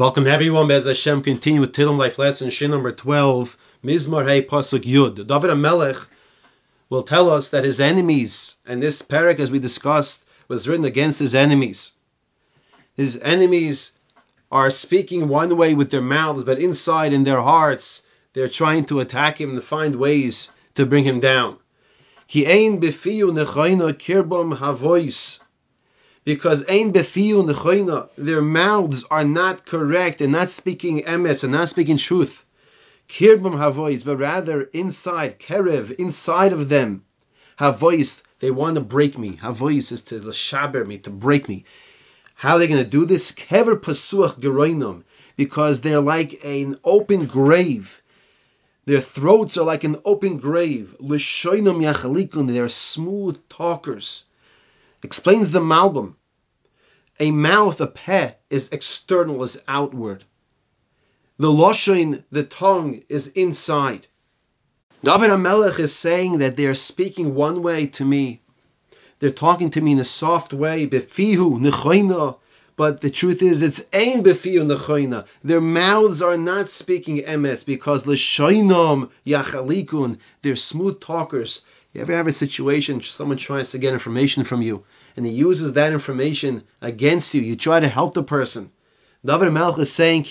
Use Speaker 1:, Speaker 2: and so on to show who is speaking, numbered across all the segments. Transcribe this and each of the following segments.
Speaker 1: Welcome everyone. Bez Hashem continue with Tillim Life lesson Shin number 12, Mizmar Hey Pasuk Yud. David HaMelech will tell us that his enemies, and this parak as we discussed was written against his enemies. His enemies are speaking one way with their mouths, but inside in their hearts they're trying to attack him and find ways to bring him down. Ki ein befiu nechoina kirbom havois because ein befiu nechoina, their mouths are not correct and not speaking emes and not speaking truth. Kirbam havois, but rather inside, kerev, inside of them, havois, they want to break me. Havois is to shaber me, to break me. How are they going to do this? Kever pasuach geroinum, because they're like an open grave. Their throats are like an open grave. Lishoinum yachalikun, they're smooth talkers. Explains the Malbim. A mouth, a peh, is external, is outward. The loshin, the tongue, is inside. David HaMelech is saying that they are speaking one way to me. They're talking to me in a soft way, befihu, nechoina, but the truth is, it's ein befiu nechoina. Their mouths are not speaking emes because l'shoinom yachalikun. They're smooth talkers. You ever have a situation, someone tries to get information from you, and he uses that information against you. You try to help the person. David Melch is saying.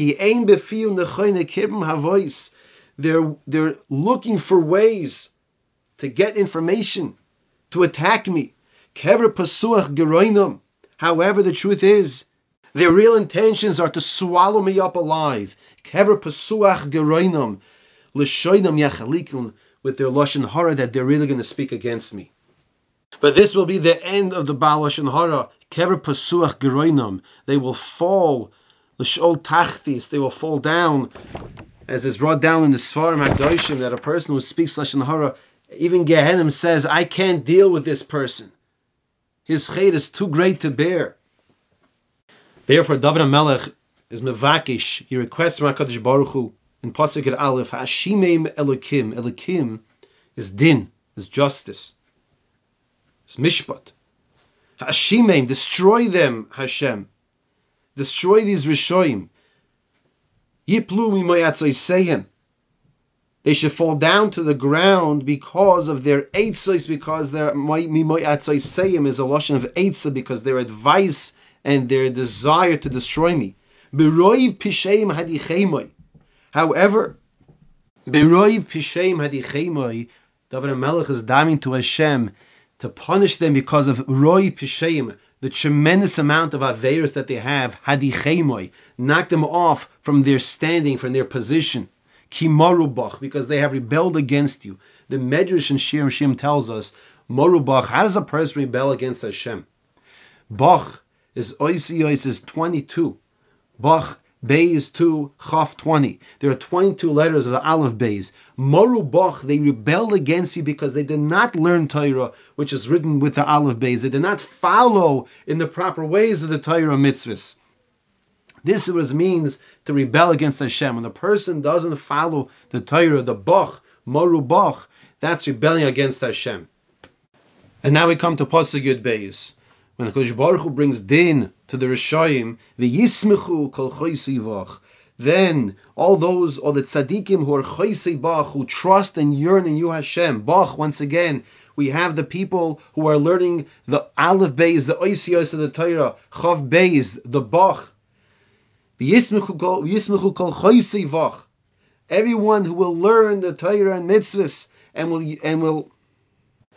Speaker 1: They're, they're looking for ways to get information, to attack me. However, the truth is, their real intentions are to swallow me up alive. Kever pasuach geroinum. L'shoinam yachalikun with their lashon hara that they're really going to speak against me. But this will be the end of the Baal lashon hara. Kever pasuach geroinam. They will fall. L'shol tachtis. They will fall down, as is brought down in the Sfarim Hagdoshim that a person who speaks lashon hara, even Gehenim says, I can't deal with this person. His chait is too great to bear. Therefore, David Melech is mevakish. He requests from Hakadosh Baruch Hu in Pasuk at Aleph, Hashimim Elokim. Elokim is din, is justice, is mishpat. Hashimim, destroy them, Hashem. Destroy these Rishoim. Yiplu mimayatzoiseyim. They should fall down to the ground because of their eitzos, because their mimayatzoiseyim is a lotion of eitzah, because their advice and their desire to destroy me. Beroiv pisheim hadichemoy. However, Beroiv Pishem Hadichemoi, David Melech is damning to Hashem to punish them because of Roi Pishem, the tremendous amount of Averis that they have, Hadichemoi, knock them off from their standing, from their position. Kimarubach, because they have rebelled against you. The Medrash and Shir Shim tells us, Marubach, how does a person rebel against Hashem? Bach is Oisi is 22. Bach Bays 2, Chaf 20. There are 22 letters of the Aleph Bays. Moru Bach, they rebelled against you because they did not learn Torah, which is written with the Aleph Bays. They did not follow in the proper ways of the Torah mitzvahs. This is what it means to rebel against Hashem. When a person doesn't follow the Torah, the Bach, Moru Bach, that's rebelling against Hashem. And now we come to Pasuk Yud Beis when the Kodesh Baruch Hu brings din to the Rishayim, the Yismichu kol then all those, all the tzaddikim who are choisei bach, who trust and yearn in you Hashem, bach, once again, we have the people who are learning the Aleph Beis, the Oisios of the Torah, Chav Beis, the Bach, everyone who will learn the Torah and mitzvahs and will and will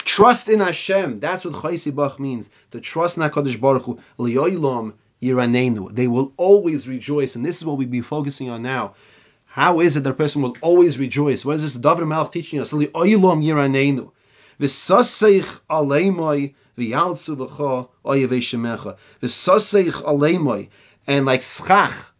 Speaker 1: Trust in Hashem. That's what Chaisibach means. To trust in HaKadosh Baruch Hu. They will always rejoice. And this is what we'll be focusing on now. How is it that a person will always rejoice? What is this David Malach teaching us? V'saseich aleimoi v'yaltzu v'cha oyevei shemecha. V'saseich aleimoi. And like schach,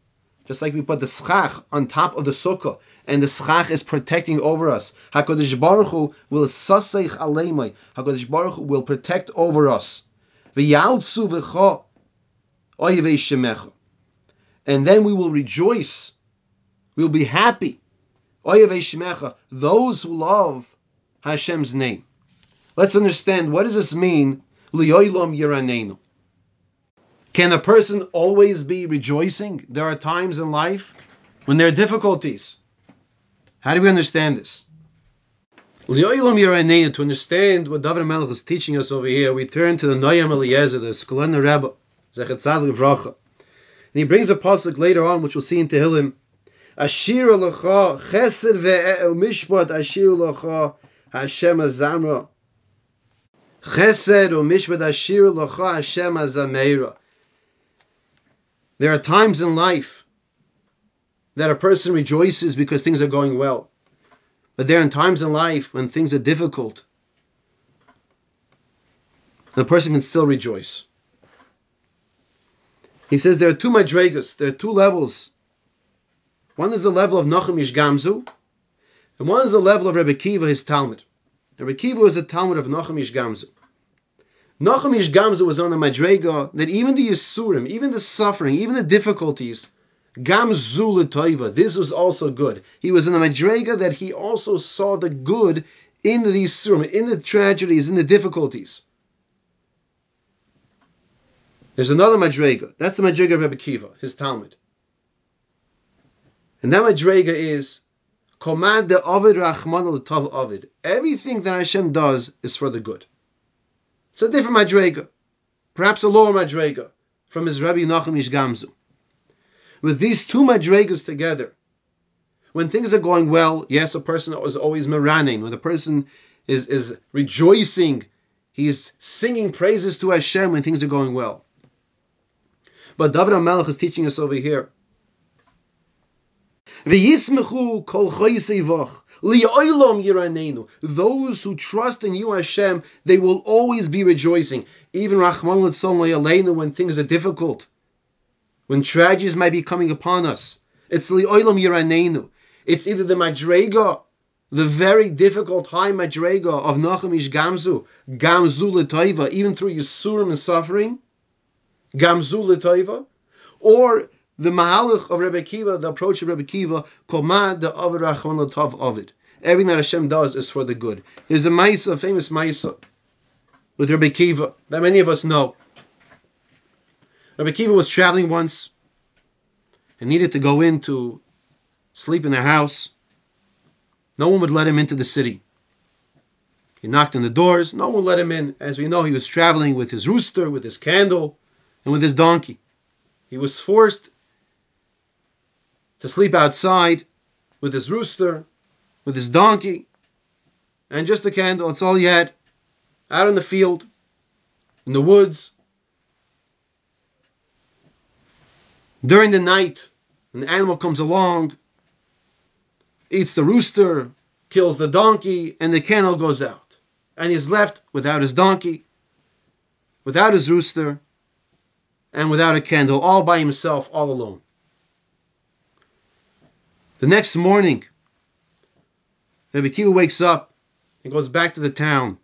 Speaker 1: just like we put the schach on top of the sukkah, and the schach is protecting over us. Hakadosh Baruch Hu will saseich aleimai. Hakadosh Baruch Hu will protect over us. V'yaltzu v'cha oyevei shemecha, and then we will rejoice. We will be happy. Oyevei shemecha, those who love Hashem's name. Let's understand what does this mean. Liyoilam yiranenu. Can a person always be rejoicing? There are times in life when there are difficulties. How do we understand this? To understand what David Melech is teaching us over here, we turn to the Noyam Eliezer, the Skolena Rebbe, Zechet Tzadlik Vracha. And he brings a pasuk later on, which we'll see in Tehillim. Ashir Lacha Chesed ve'mishpat Ashir Lacha Hashem Azamra. Chesed u'mishpat Ashir Lacha Hashem Azameira. There are times in life that a person rejoices because things are going well. But there are times in life when things are difficult. The person can still rejoice. He says there are two madregas, there are two levels. One is the level of Nachum Ish Gamzu, and one is the level of Rebbe Kiva, his Talmud. Rebbe Kiva was a Talmud of Nachum Ish Gamzu. Nachum Ish Gamzu was on a madrega that even the Yisurim, even the suffering, even the difficulties, Gamzu Toiva, this was also good. He was in a madrega that he also saw the good in the Yisurim, in the tragedies, in the difficulties. There's another madrega. That's the madrega of Rebbe Kiva, his Talmud. And that madrega is Komad the Ovid Rachman Tav Ovid. Everything that Hashem does is for the good. It's a different madrega, perhaps a lower madrega from his Rabbi Nachum Ish Gamzu. With these two madregas together, when things are going well, yes, a person is always maraning. When a person is, is rejoicing, he's singing praises to Hashem when things are going well. But David HaMelech is teaching us over here. V'yismechu kol those who trust in you, Hashem, they will always be rejoicing. Even Rahman when things are difficult, when tragedies might be coming upon us. It's li'olam yiranenu. It's either the madrega, the very difficult high madrega of Nachum Ish Gamzu, Gamzu l'toiva, even through Yisurim and suffering, Gamzu l'toiva, or the Mahalach of Rebbe Kiva, the approach of Rebbe Kiva, Komad the Avarachon Tav Ovid. Everything that Hashem does is for the good. There's a Maisa, a famous Maisa, with Rebbe Kiva that many of us know. Rebbe Kiva was traveling once and needed to go in to sleep in their house. No one would let him into the city. He knocked on the doors, no one let him in. As we know, he was traveling with his rooster, with his candle, and with his donkey. He was forced to sleep outside with his rooster, with his donkey, and just a candle. That's all he had. Out in the field, in the woods. During the night, an animal comes along, eats the rooster, kills the donkey, and the candle goes out. And he's left without his donkey, without his rooster, and without a candle, all by himself, all alone. The next morning, Rabbi Kiva wakes up and goes back to the town.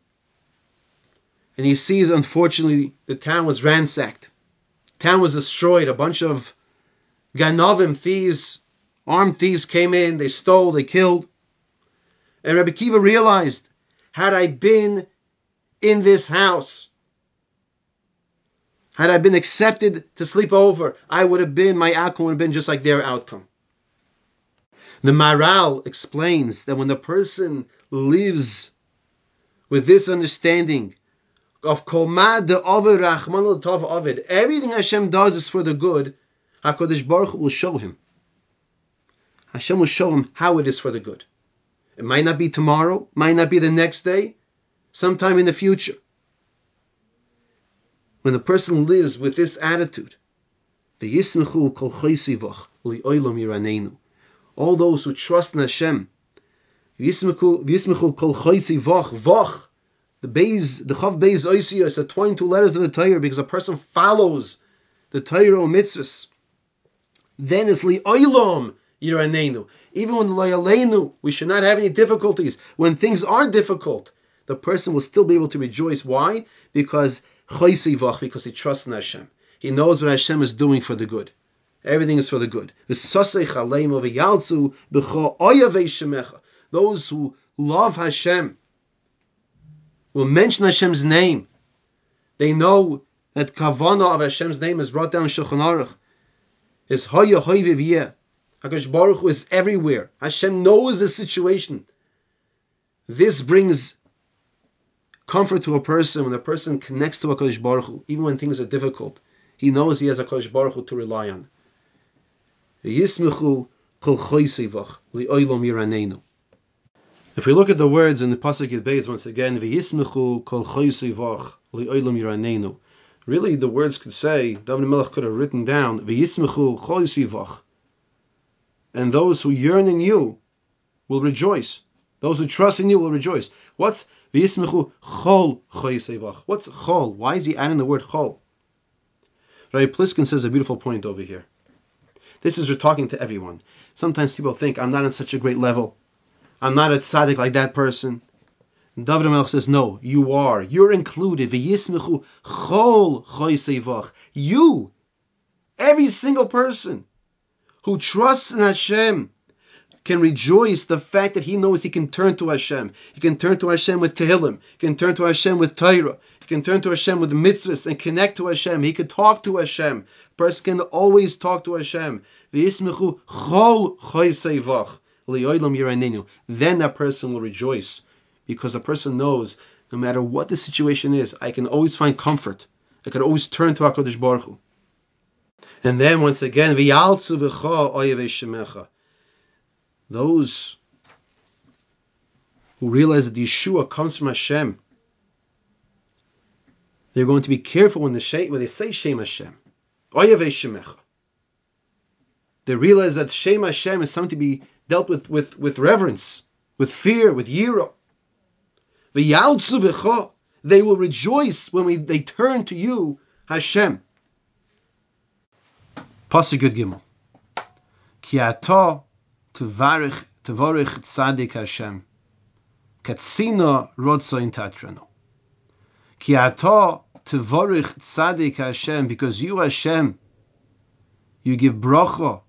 Speaker 1: And he sees, unfortunately, the town was ransacked. The town was destroyed. A bunch of Ganovim thieves, armed thieves came in, they stole, they killed. And Rabbi Kiva realized, had I been in this house, had I been accepted to sleep over, I would have been, my outcome would have been just like their outcome. The Maral explains that when a person lives with this understanding of Komad the Ovid Tov Ovid, everything Hashem does is for the good. Hakadosh Baruch will show him. Hashem will show him how it is for the good. It might not be tomorrow, might not be the next day, sometime in the future. When a person lives with this attitude, the Yismechu Kol Choisivach Li Oilam Yiranenu all those who trust in Hashem. The Beis, the Chav Beis Oisiyah is the 22 letters of the Torah because a person follows the Torah mitzvahs. Then it's li oilam yiranenu. Even when layalenu, we should not have any difficulties. When things are difficult, the person will still be able to rejoice. Why? Because choysi vach, because he trusts in Hashem. He knows what Hashem is doing for the good. Everything is for the good. Those who love Hashem will mention Hashem's name. They know that kavana of Hashem's name is brought down in Shulchan Aruch is Haya Hoyviviyeh. HaKadosh Baruch Hu is everywhere. Hashem knows the situation. This brings comfort to a person when a person connects to HaKadosh Baruch Hu, even when things are difficult. He knows he has HaKadosh Baruch Hu to rely on. If we look at the words in the Pasuk Yud once again. Really, the words could say, David Melech could have written down. And those who yearn in you will rejoice. Those who trust in you will rejoice. What's chol? What's chol? Why is he adding the word chol? Rabbi Pliskin says a beautiful point over here. This is we're talking to everyone. Sometimes people think I'm not on such a great level. I'm not a tzaddik like that person. David Melch says, no, you are. You're included. You, every single person who trusts in Hashem, can rejoice the fact that he knows he can turn to Hashem. He can turn to Hashem with Tehillim. He can turn to Hashem with Torah. He can turn to Hashem with mitzvahs and connect to Hashem. He can talk to Hashem. A person can always talk to Hashem. Then that person will rejoice because a person knows no matter what the situation is, I can always find comfort. I can always turn to HaKadosh Baruch Hu. And then once again, those who realize that Yeshua comes from Hashem, they're going to be careful when, the when they say Shem Hashem. They realize that Shem Hashem is something to be dealt with with, with reverence, with fear, with yira. They will rejoice when we, they turn to you, Hashem. Pasuk Gimel. Ki Tvarich Tvarich Tzadik Hashem. Katsina Rotzoin Tatrano. Ki ato Tvarich Tzadik Hashem, because you Hashem, you give bracha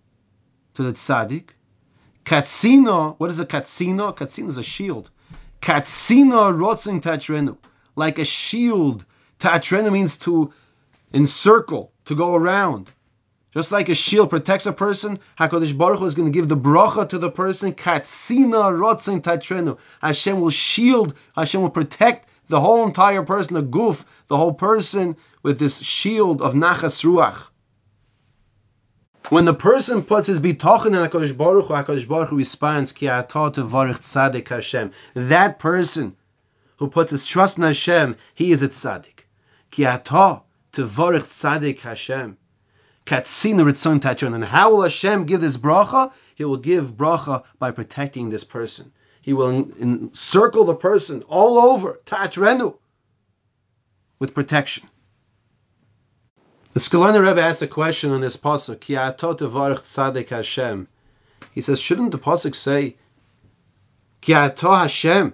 Speaker 1: to the tzaddik. Katsina, what is a katsina? Katsina is a shield. Katsina rotzin tatrenu, like a shield. Tatrenu means to encircle, to go around. Just like a shield protects a person, Hakadosh Baruch Hu is going to give the bracha to the person. Katsina rotzin tatrenu. Hashem will shield. Hashem will protect the whole entire person, the goof, the whole person with this shield of nachas ruach. When the person puts his bitachon in Hakadosh Baruch Hu, Hakadosh Baruch Hu responds, "Ki varich tzadik Hashem." That person who puts his trust in Hashem, he is a tzaddik. Ki varich tzadik Hashem. Katzina Ritzon Tachon. And how will Hashem give this bracha? He will give bracha by protecting this person. He will encircle the person all over, Tatrenu, with protection. The Skolani Rebbe asks a question on this pasuk, Ki tzadik Hashem. He says, shouldn't the pasuk say, Ki Hashem?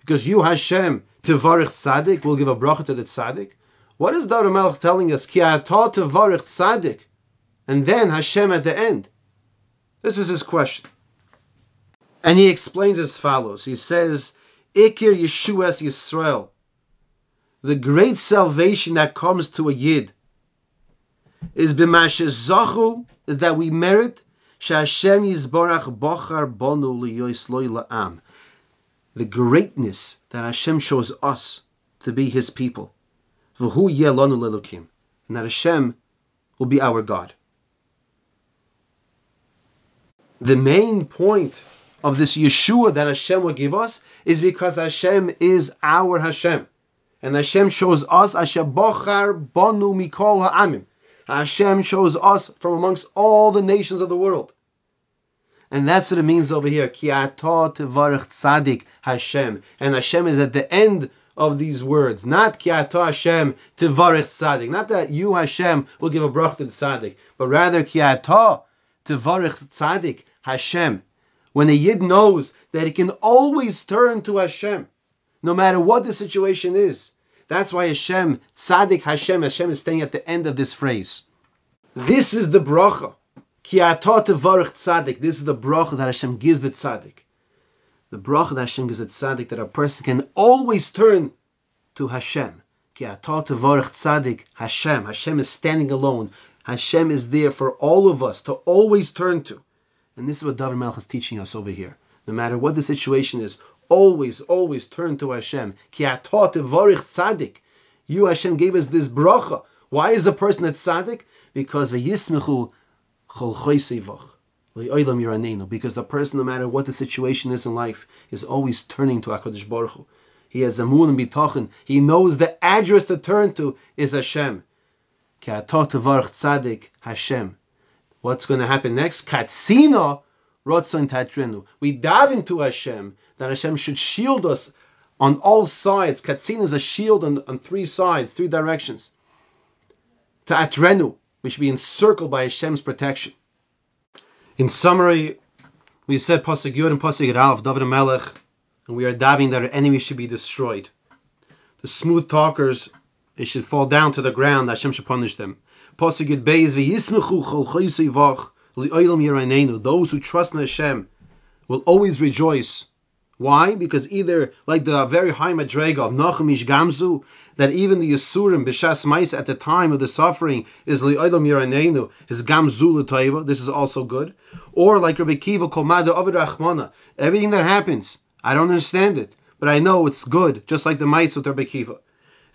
Speaker 1: Because you, Hashem, tevarich tzadik, will give a bracha to the tzadik. What is David Melech telling us? Ki atah tevarich tzaddik, and then Hashem at the end. This is his question, and he explains as follows. He says, "Ikir Yeshuas Yisrael, the great salvation that comes to a yid, is zachu is that we merit Shashem Yisborach Bochar Bonu La'am, the greatness that Hashem shows us to be His people." V'hu and that Hashem will be our God. The main point of this Yeshua that Hashem will give us is because Hashem is our Hashem. And Hashem shows us Hashem bochar bonu mikol ha'amim. Hashem shows us from amongst all the nations of the world. And that's what it means over here. Ki tevarech tzadik Hashem. And Hashem is at the end of these words. Not ki ato Hashem tivarich tzaddik. Not that you Hashem will give a brach to the tzaddik, but rather ki ato tivarich tzaddik Hashem. When a yid knows that he can always turn to Hashem, no matter what the situation is. That's why Hashem, tzaddik Hashem, Hashem is staying at the end of this phrase. This is the bracha. Ki ato tivarich tzaddik. This is the bracha that Hashem gives the tzaddik the bracha that Hashem gives at tzaddik that a person can always turn to Hashem. Ki Tzaddik Hashem. Hashem is standing alone. Hashem is there for all of us to always turn to. And this is what David Melch is teaching us over here. No matter what the situation is, always, always turn to Hashem. Ki tzaddik. You, Hashem, gave us this bracha. Why is the person at tzaddik? Because v'yismechu chol because the person, no matter what the situation is in life, is always turning to HaKadosh Baruch Hu. He has Amun and Bitachon. He knows the address to turn to is Hashem. Hashem. What's going to happen next? Katsina. We dive into Hashem that Hashem should shield us on all sides. Katsina is a shield on, on three sides, three directions. Ta'atrenu. We should be encircled by Hashem's protection. In summary, we said Pasuk Yud and Pasuk Rav, David Melech, and we are diving that our enemies should be destroyed. The smooth talkers, they should fall down to the ground, Hashem should punish them. Pasuk Yud Beis, V'yismechu chol those who trust in Hashem will always rejoice why? Because either, like the very high madrega of Nachum Gamzu, that even the Yisurim, Bishas Mais, at the time of the suffering, is Li'olam Yiranenu, his Gamzu L'Taiva, this is also good. Or like Rabbi Kiva, Kolmada Ovid Rachmana, everything that happens, I don't understand it, but I know it's good, just like the mites with Rabbi Kiva.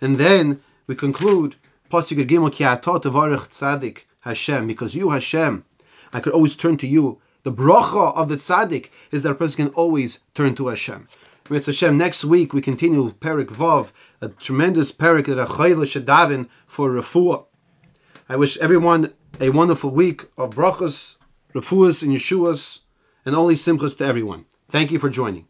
Speaker 1: And then we conclude, Pasuk Gimel Ki Atot Tzadik Hashem, because you, Hashem, I could always turn to you the bracha of the tzaddik is that a person can always turn to Hashem. Mitzvah Hashem, next week we continue with Perik Vav, a tremendous Perik that a chayla should daven for refuah. I wish everyone a wonderful week of brachas, refuahs, and yeshuas, and only simchas to everyone. Thank you for joining.